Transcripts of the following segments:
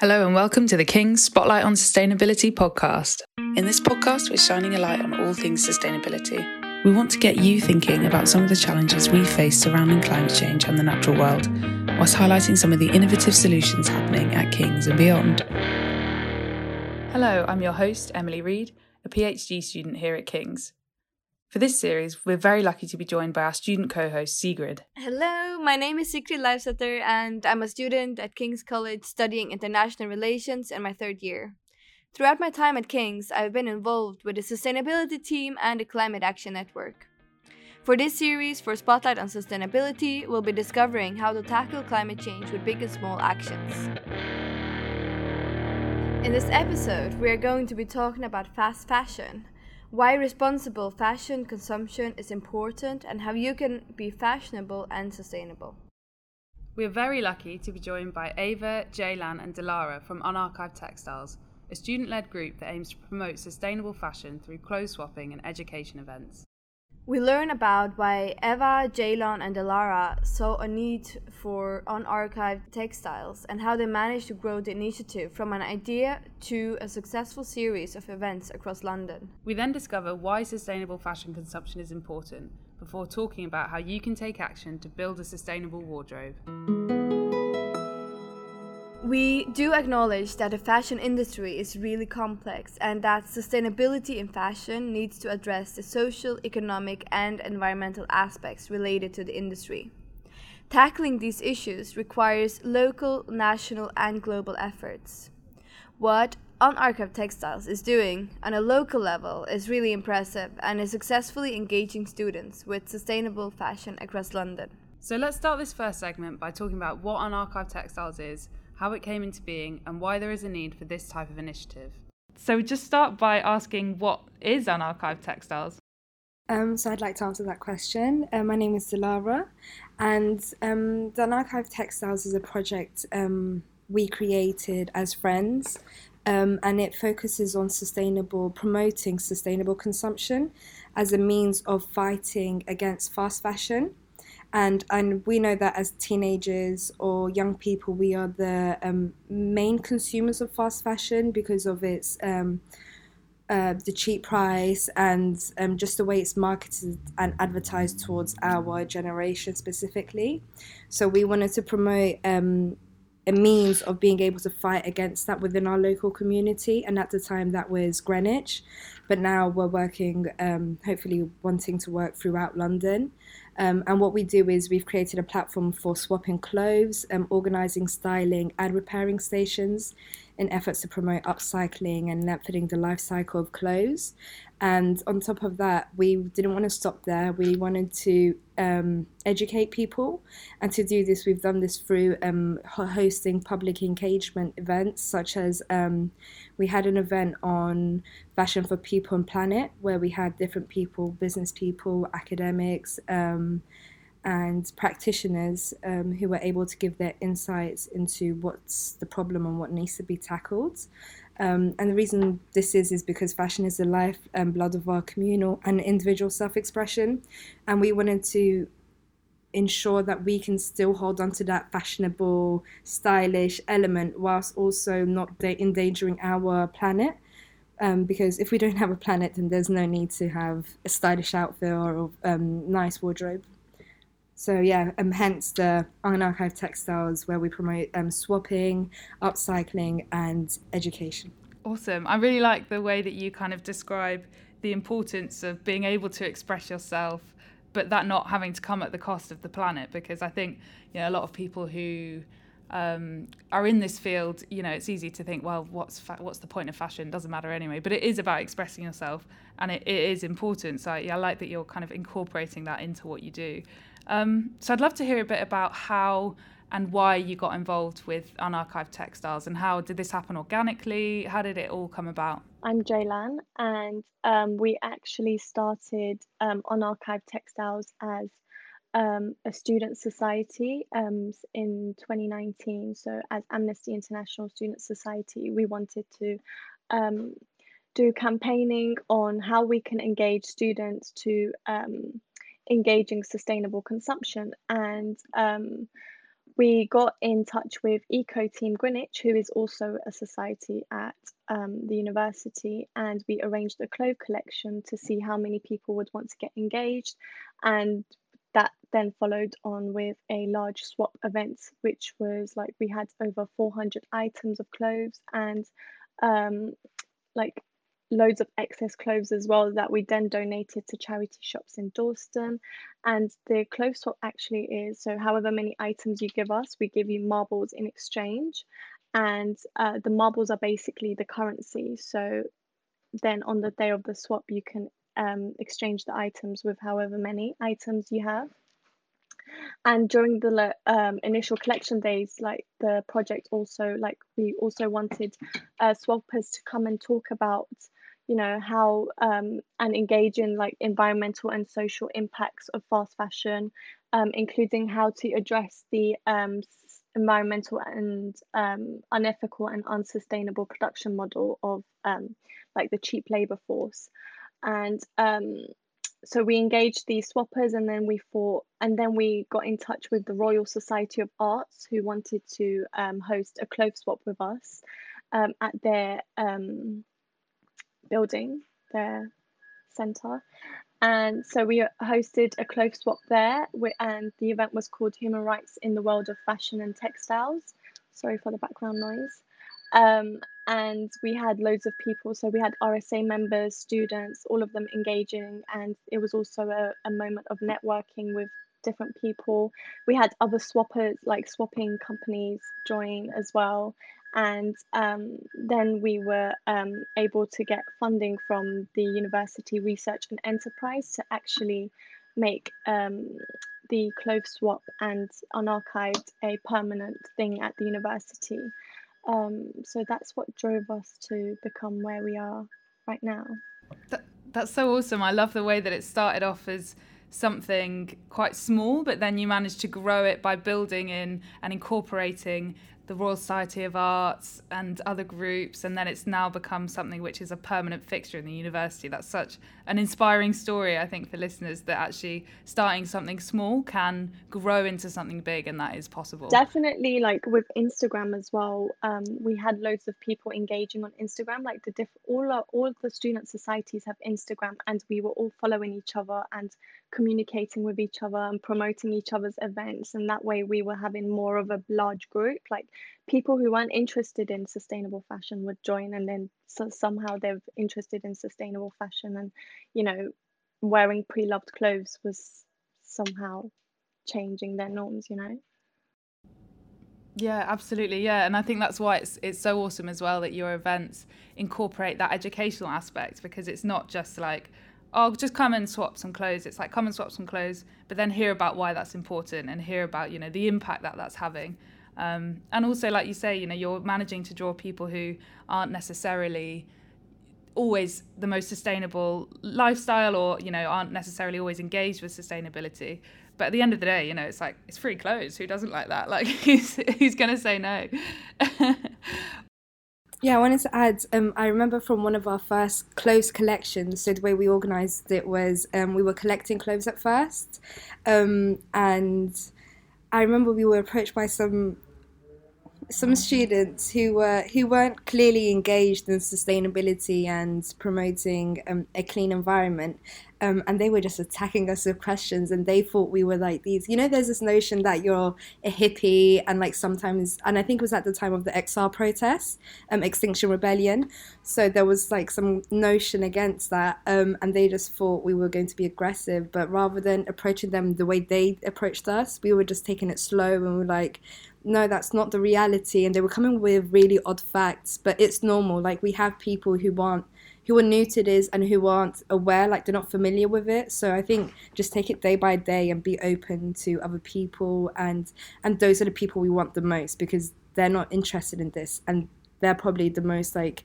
Hello and welcome to the King's Spotlight on Sustainability podcast. In this podcast, we're shining a light on all things sustainability. We want to get you thinking about some of the challenges we face surrounding climate change and the natural world, whilst highlighting some of the innovative solutions happening at King's and beyond. Hello, I'm your host, Emily Reed, a PhD student here at King's. For this series, we're very lucky to be joined by our student co host, Sigrid. Hello, my name is Sigrid Leifsetter, and I'm a student at King's College studying international relations in my third year. Throughout my time at King's, I've been involved with the sustainability team and the Climate Action Network. For this series, for Spotlight on Sustainability, we'll be discovering how to tackle climate change with big and small actions. In this episode, we are going to be talking about fast fashion why responsible fashion consumption is important and how you can be fashionable and sustainable. We are very lucky to be joined by Eva, Ceylon, and Dilara from Unarchived Textiles, a student led group that aims to promote sustainable fashion through clothes swapping and education events. We learn about why Eva, Ceylon, and Dilara saw a need for unarchived textiles and how they managed to grow the initiative from an idea to a successful series of events across London. We then discover why sustainable fashion consumption is important before talking about how you can take action to build a sustainable wardrobe. We do acknowledge that the fashion industry is really complex and that sustainability in fashion needs to address the social, economic, and environmental aspects related to the industry. Tackling these issues requires local, national, and global efforts. What Unarchived Textiles is doing on a local level is really impressive and is successfully engaging students with sustainable fashion across London. So let's start this first segment by talking about what Unarchived Textiles is how it came into being, and why there is a need for this type of initiative. So, just start by asking what is unarchived textiles? Um, so, I'd like to answer that question. Uh, my name is Dilara, and um, the Unarchived Textiles is a project um, we created as friends. Um, and it focuses on sustainable, promoting sustainable consumption as a means of fighting against fast fashion and and we know that as teenagers or young people we are the um, main consumers of fast fashion because of its um, uh, the cheap price and um, just the way it's marketed and advertised towards our generation specifically. So we wanted to promote um, a means of being able to fight against that within our local community. And at the time, that was Greenwich. But now we're working, um, hopefully, wanting to work throughout London. Um, and what we do is we've created a platform for swapping clothes, um, organising styling and repairing stations in efforts to promote upcycling and lengthening the life cycle of clothes. And on top of that, we didn't want to stop there. We wanted to um, educate people. And to do this, we've done this through um, hosting public engagement events, such as um, we had an event on fashion for people and planet, where we had different people, business people, academics, um, and practitioners um, who were able to give their insights into what's the problem and what needs to be tackled. Um, and the reason this is is because fashion is the life and blood of our communal and individual self-expression, and we wanted to ensure that we can still hold on to that fashionable, stylish element whilst also not de- endangering our planet. Um, because if we don't have a planet, then there's no need to have a stylish outfit or um, nice wardrobe. So yeah, um, hence the unarchived textiles where we promote um, swapping, upcycling, and education. Awesome. I really like the way that you kind of describe the importance of being able to express yourself, but that not having to come at the cost of the planet. Because I think you know a lot of people who um, are in this field, you know, it's easy to think, well, what's fa- what's the point of fashion? Doesn't matter anyway. But it is about expressing yourself, and it, it is important. So yeah, I like that you're kind of incorporating that into what you do. Um, so I'd love to hear a bit about how and why you got involved with unarchived textiles and how did this happen organically? How did it all come about? I'm Ceylon, and um, we actually started um, unarchived textiles as um, a student society um, in 2019. So, as Amnesty International Student Society, we wanted to um, do campaigning on how we can engage students to um, engaging sustainable consumption. And um, we got in touch with Eco Team Greenwich, who is also a society at um, the university, and we arranged a clove collection to see how many people would want to get engaged. And that then followed on with a large swap event, which was like we had over 400 items of cloves and um, like loads of excess cloves as well that we then donated to charity shops in Dalston. And the clove swap actually is so, however many items you give us, we give you marbles in exchange. And uh, the marbles are basically the currency. So then on the day of the swap, you can um, exchange the items with however many items you have. And during the um, initial collection days, like the project also, like we also wanted uh, swappers to come and talk about you know how um, and engage in like environmental and social impacts of fast fashion um, including how to address the um, environmental and um, unethical and unsustainable production model of um, like the cheap labor force and um, so we engaged these swappers and then we thought and then we got in touch with the royal society of arts who wanted to um, host a clove swap with us um, at their um, building, their centre. And so we hosted a clove swap there, and the event was called Human Rights in the World of Fashion and Textiles. Sorry for the background noise. Um, and we had loads of people. So we had RSA members, students, all of them engaging. And it was also a, a moment of networking with different people. We had other swappers, like swapping companies, join as well and um, then we were um, able to get funding from the university research and enterprise to actually make um, the clove swap and unarchived a permanent thing at the university. Um, so that's what drove us to become where we are right now. That, that's so awesome. I love the way that it started off as something quite small, but then you managed to grow it by building in and incorporating the Royal Society of Arts and other groups, and then it's now become something which is a permanent fixture in the university. That's such an inspiring story, I think, for listeners that actually starting something small can grow into something big, and that is possible. Definitely, like with Instagram as well, um, we had loads of people engaging on Instagram. Like the diff- all our, all the student societies have Instagram, and we were all following each other and communicating with each other and promoting each other's events and that way we were having more of a large group like people who weren't interested in sustainable fashion would join and then so somehow they're interested in sustainable fashion and you know wearing pre-loved clothes was somehow changing their norms you know yeah, absolutely. Yeah, and I think that's why it's it's so awesome as well that your events incorporate that educational aspect because it's not just like oh, just come and swap some clothes. It's like come and swap some clothes, but then hear about why that's important and hear about you know the impact that that's having. Um, and also, like you say, you know, you're managing to draw people who aren't necessarily always the most sustainable lifestyle or you know aren't necessarily always engaged with sustainability but at the end of the day you know it's like it's free clothes who doesn't like that like who's who's going to say no Yeah, I wanted to add. Um, I remember from one of our first clothes collections. So the way we organised it was um, we were collecting clothes at first, um, and I remember we were approached by some some students who were who weren't clearly engaged in sustainability and promoting um, a clean environment um, and they were just attacking us with questions and they thought we were like these. You know there's this notion that you're a hippie and like sometimes and i think it was at the time of the xr protests um, extinction rebellion. So there was like some notion against that um, and they just thought we were going to be aggressive but rather than approaching them the way they approached us we were just taking it slow and we were like no, that's not the reality. And they were coming with really odd facts, but it's normal. Like we have people who aren't, who are new to this and who aren't aware, like they're not familiar with it. So I think just take it day by day and be open to other people, and and those are the people we want the most because they're not interested in this, and they're probably the most like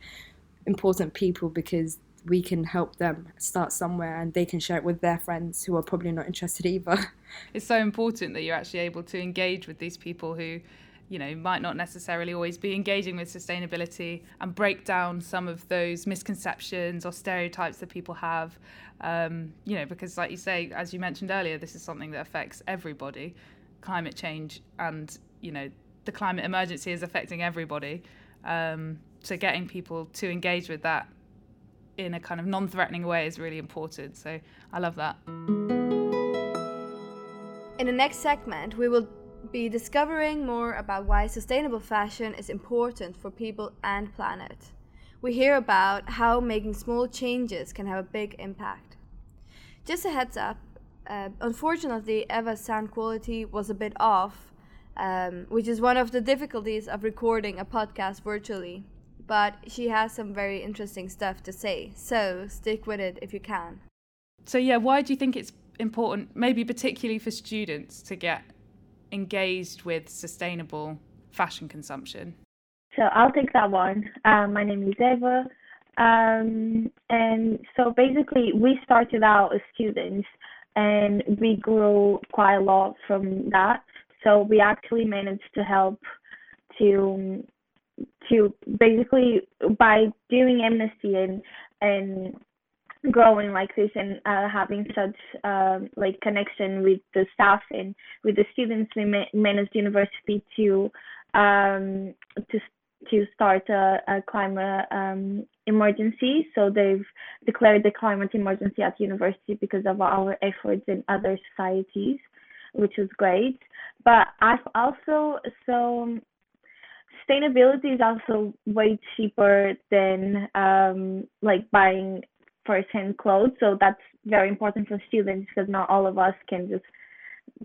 important people because we can help them start somewhere and they can share it with their friends who are probably not interested either. It's so important that you're actually able to engage with these people who, you know, might not necessarily always be engaging with sustainability and break down some of those misconceptions or stereotypes that people have. Um, you know, because like you say, as you mentioned earlier, this is something that affects everybody, climate change and you know the climate emergency is affecting everybody. Um, so getting people to engage with that in a kind of non-threatening way is really important. So I love that. In the next segment, we will be discovering more about why sustainable fashion is important for people and planet. We hear about how making small changes can have a big impact. Just a heads up, uh, unfortunately, Eva's sound quality was a bit off, um, which is one of the difficulties of recording a podcast virtually. But she has some very interesting stuff to say, so stick with it if you can. So, yeah, why do you think it's important, maybe particularly for students, to get engaged with sustainable fashion consumption? So I'll take that one. Um, my name is Eva. Um, and so basically, we started out as students and we grew quite a lot from that. So we actually managed to help to to basically by doing amnesty and and growing like this and uh, having such um, like connection with the staff and with the students, we ma- managed university to um, to to start a, a climate um, emergency. So they've declared the climate emergency at university because of our efforts in other societies, which was great. But I've also so sustainability is also way cheaper than um, like buying first-hand clothes. So that's very important for students because not all of us can just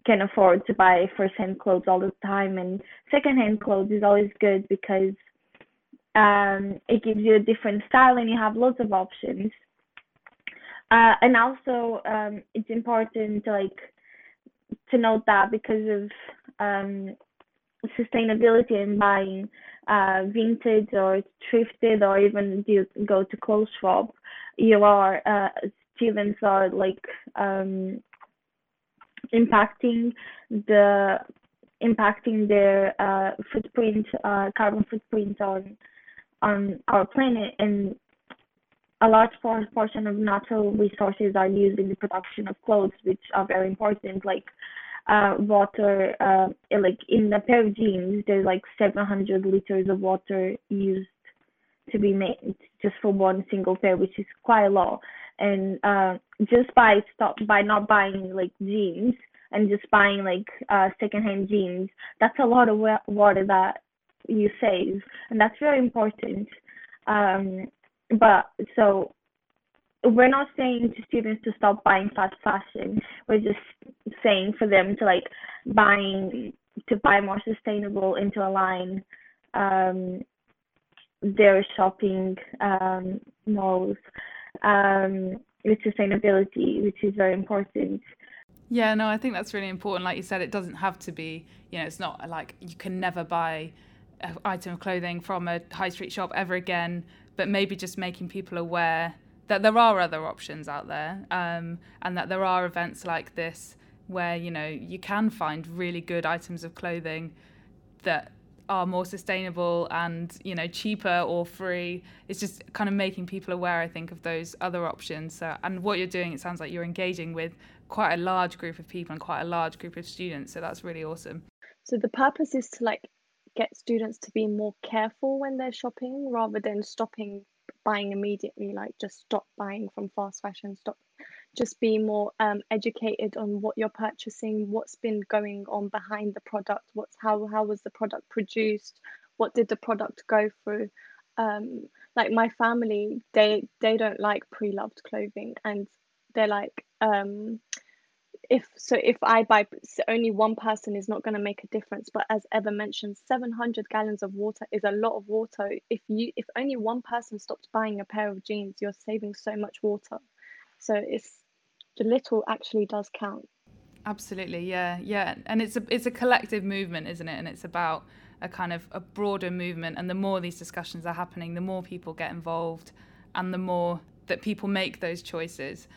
can afford to buy first-hand clothes all the time. And second-hand clothes is always good because um, it gives you a different style and you have lots of options. Uh, and also, um, it's important to like to note that because of um, sustainability and buying uh, vintage or thrifted or even you go to clothes shop, you are uh, students are like um, impacting the impacting their uh, footprint, uh, carbon footprint on on our planet, and a large portion of natural resources are used in the production of clothes, which are very important, like uh, water, uh, like in a pair of jeans, there's like 700 liters of water used to be made just for one single pair, which is quite a lot. And uh, just by stop by not buying like jeans and just buying like uh, secondhand jeans, that's a lot of water that you save, and that's very important. Um, but so we're not saying to students to stop buying fast fashion. We're just saying for them to like buying to buy more sustainable and to align um, their shopping um, malls um, with sustainability, which is very important. Yeah, no, I think that's really important. Like you said, it doesn't have to be, you know, it's not like you can never buy an item of clothing from a high street shop ever again, but maybe just making people aware that there are other options out there um, and that there are events like this where you know you can find really good items of clothing that are more sustainable and you know cheaper or free. It's just kind of making people aware i think of those other options. So, and what you're doing it sounds like you're engaging with quite a large group of people and quite a large group of students so that's really awesome. So the purpose is to like get students to be more careful when they're shopping rather than stopping buying immediately like just stop buying from fast fashion stop just be more um, educated on what you're purchasing what's been going on behind the product what's how how was the product produced what did the product go through. Um, like my family they they don't like pre-loved clothing and they're like um, if so if i buy only one person is not going to make a difference but as Eva mentioned 700 gallons of water is a lot of water. If you if only one person stops buying a pair of jeans you're saving so much water. So it's the little actually does count. Absolutely yeah yeah. And it's a it's a collective movement isn't it? And it's about a kind of a broader movement. And the more these discussions are happening the more people get involved and the more that people make those choices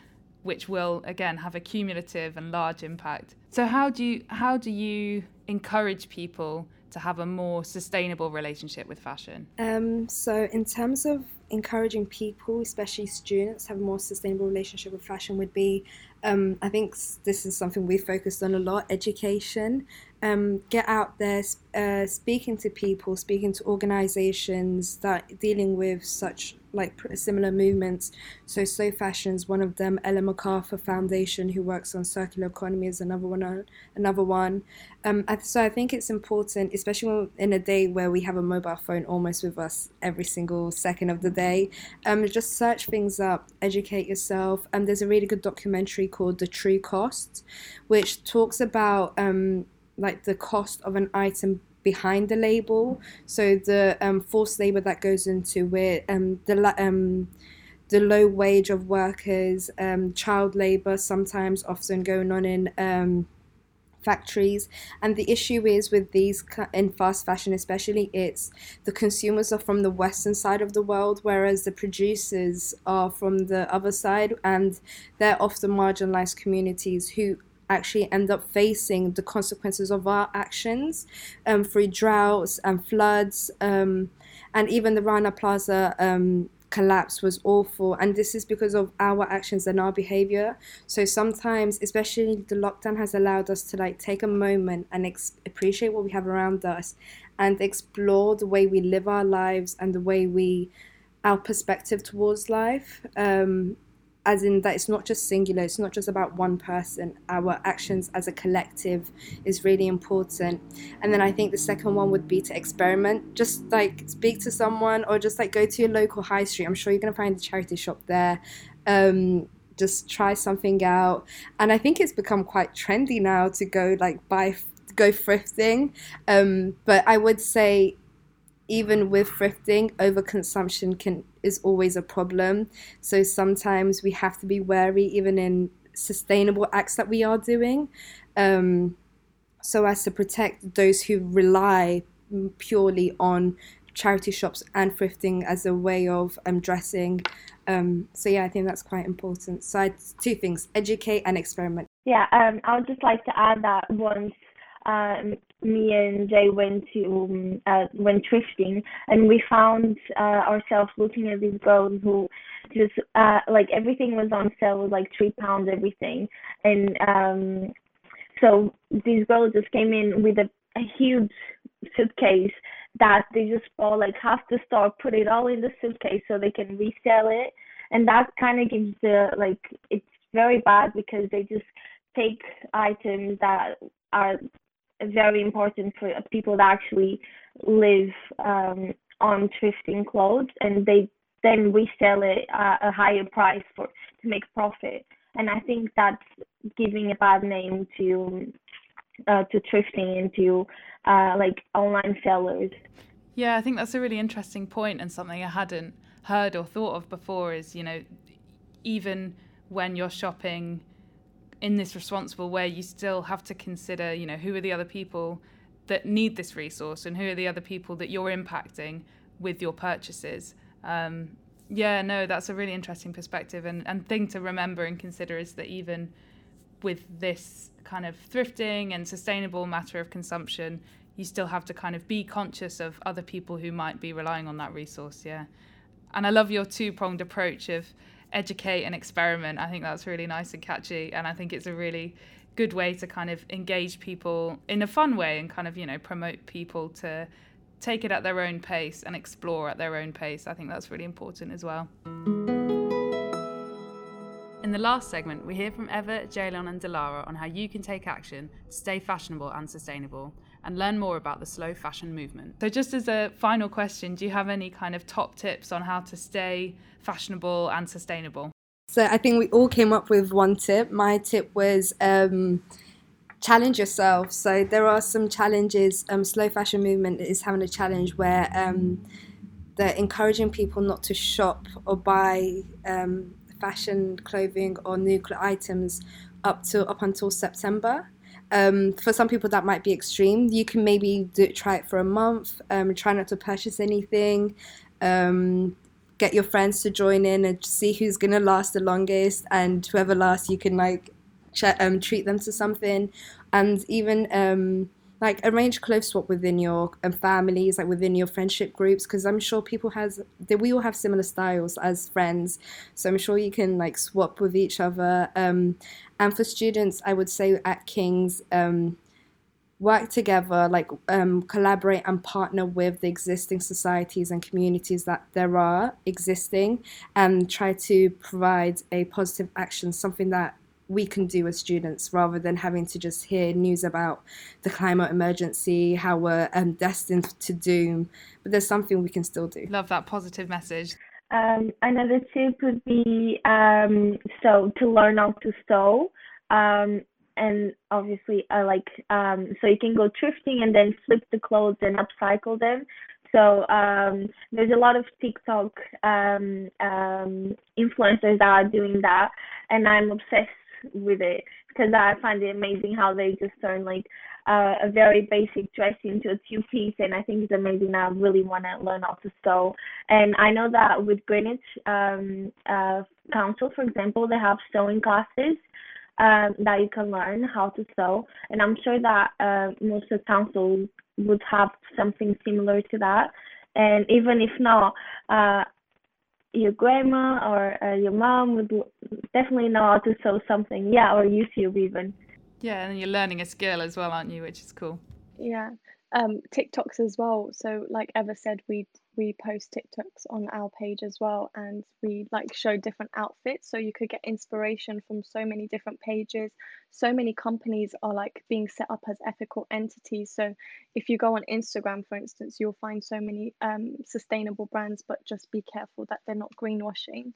which will again have a cumulative and large impact. So how do you how do you encourage people to have a more sustainable relationship with fashion? Um, so in terms of encouraging people, especially students, have a more sustainable relationship with fashion would be, um, I think this is something we focused on a lot, education. Um, get out there, uh, speaking to people, speaking to organizations that dealing with such like similar movements. So Slow Fashion is one of them. Ellen MacArthur Foundation, who works on circular economy, is another one. Uh, another one. Um, so I think it's important, especially in a day where we have a mobile phone almost with us every single second of the day. Um, just search things up, educate yourself. Um, there's a really good documentary called The True Cost, which talks about um, like the cost of an item behind the label. So the um, forced labor that goes into it, um, the um, the low wage of workers, um, child labor sometimes often going on in um, factories. And the issue is with these in fast fashion, especially, it's the consumers are from the western side of the world, whereas the producers are from the other side, and they're often marginalized communities who actually end up facing the consequences of our actions um, through droughts and floods. Um, and even the Rana Plaza um, collapse was awful. And this is because of our actions and our behavior. So sometimes, especially the lockdown has allowed us to like take a moment and ex- appreciate what we have around us and explore the way we live our lives and the way we, our perspective towards life. Um, as in that it's not just singular it's not just about one person. Our actions as a collective is really important. And then i think the second one would be to experiment. Just like speak to someone or just like go to your local high street. I'm sure you're going to find a charity shop there. Um, just try something out. And i think it's become quite trendy now to go like buy go thrifting um, but i would say even with thrifting, overconsumption can is always a problem. So sometimes we have to be wary, even in sustainable acts that we are doing, um, so as to protect those who rely purely on charity shops and thrifting as a way of um, dressing. Um, so yeah, I think that's quite important. So I, two things: educate and experiment. Yeah, um, I would just like to add that once um, me and Jay went to um, uh, went thrifting, and we found uh, ourselves looking at these girls who just uh, like everything was on sale, with like three pounds everything, and um, so these girls just came in with a, a huge suitcase that they just bought like half the store, put it all in the suitcase so they can resell it, and that kind of gives the like it's very bad because they just take items that are very important for people that actually live um, on thrifting clothes and they then resell it at a higher price for to make profit. And i think that's giving a bad name to uh, to thrifting and to uh, like online sellers. Yeah i think that's a really interesting point and something i hadn't heard or thought of before is you know even when you're shopping in this responsible way, you still have to consider, you know, who are the other people that need this resource and who are the other people that you're impacting with your purchases. Um, yeah, no, that's a really interesting perspective and, and thing to remember and consider is that even with this kind of thrifting and sustainable matter of consumption, you still have to kind of be conscious of other people who might be relying on that resource. Yeah. And I love your two pronged approach of educate and experiment. I think that's really nice and catchy, and I think it's a really good way to kind of engage people in a fun way and kind of you know promote people to take it at their own pace and explore at their own pace. I think that's really important as well. In the last segment, we hear from Eva, Ceylon, and Dilara on how you can take action to stay fashionable and sustainable and learn more about the slow fashion movement. So, just as a final question, do you have any kind of top tips on how to stay fashionable and sustainable? So, I think we all came up with one tip. My tip was um, challenge yourself. So, there are some challenges. Um, slow fashion movement is having a challenge where um, they're encouraging people not to shop or buy um, fashion clothing or nuclear items up to up until September. Um, for some people, that might be extreme. You can maybe do, try it for a month, um, try not to purchase anything, um, get your friends to join in and see who's going to last the longest. And whoever lasts, you can like ch- um, treat them to something. And even um, like arrange clothes swap within your um, families, like within your friendship groups, because I'm sure people has that we all have similar styles as friends, so I'm sure you can like swap with each other. Um, and for students, I would say at King's, um, work together, like um, collaborate and partner with the existing societies and communities that there are existing, and try to provide a positive action, something that we can do as students rather than having to just hear news about the climate emergency, how we're um, destined to doom. But there's something we can still do. Love that positive message. Um, another tip would be um, so to learn how to sew. Um, and obviously I like um, so you can go thrifting and then flip the clothes and upcycle them. So um, there's a lot of TikTok um, um, influencers that are doing that, and I'm obsessed with it because I find it amazing how they just turn like uh, a very basic dress into a two piece, and I think it's amazing. I really want to learn how to sew, and I know that with Greenwich um, uh, Council, for example, they have sewing classes um, that you can learn how to sew. And I'm sure that uh, most of the councils would have something similar to that. And even if not, uh, your grandma or uh, your mom would definitely know how to sew something. Yeah, or YouTube even. Yeah, and you're learning a skill as well, aren't you? Which is cool. Yeah, um, TikToks as well. So, like Eva said, we we post TikToks on our page as well, and we like show different outfits, so you could get inspiration from so many different pages. So many companies are like being set up as ethical entities. So, if you go on Instagram, for instance, you'll find so many um, sustainable brands, but just be careful that they're not greenwashing,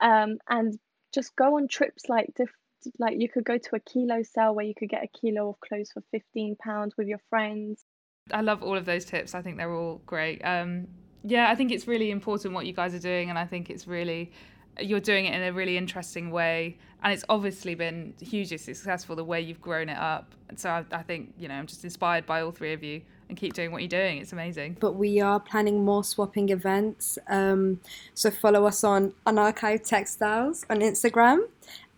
um, and just go on trips like diff- like you could go to a kilo sale where you could get a kilo of clothes for 15 pounds with your friends I love all of those tips. I think they're all great. Um, yeah, I think it's really important what you guys are doing, and I think it's really you're doing it in a really interesting way, and it's obviously been hugely successful the way you've grown it up. So I, I think you know I'm just inspired by all three of you, and keep doing what you're doing. It's amazing. But we are planning more swapping events, um, so follow us on Unarchived Textiles on Instagram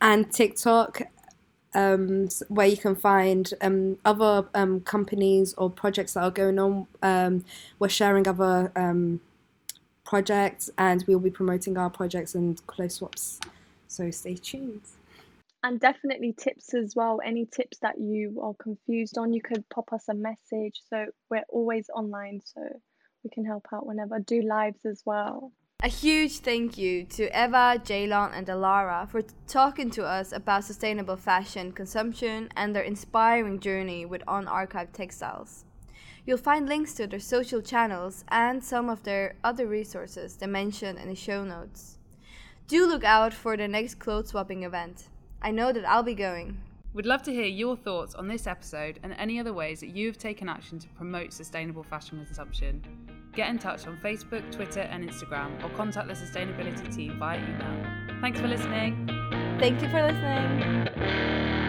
and TikTok um, where you can find um, other um, companies or projects that are going on. Um, we're sharing other um, projects and we'll be promoting our projects and close swaps. So stay tuned. And definitely tips as well. Any tips that you are confused on, you could pop us a message. So we're always online, so we can help out whenever. Do lives as well. A huge thank you to Eva, Ceylon, and Alara for talking to us about sustainable fashion consumption and their inspiring journey with unarchived textiles. You'll find links to their social channels and some of their other resources they mentioned in the show notes. Do look out for the next clothes swapping event. I know that I'll be going. We'd love to hear your thoughts on this episode and any other ways that you have taken action to promote sustainable fashion consumption. Get in touch on Facebook, Twitter, and Instagram, or contact the sustainability team via email. Thanks for listening. Thank you for listening.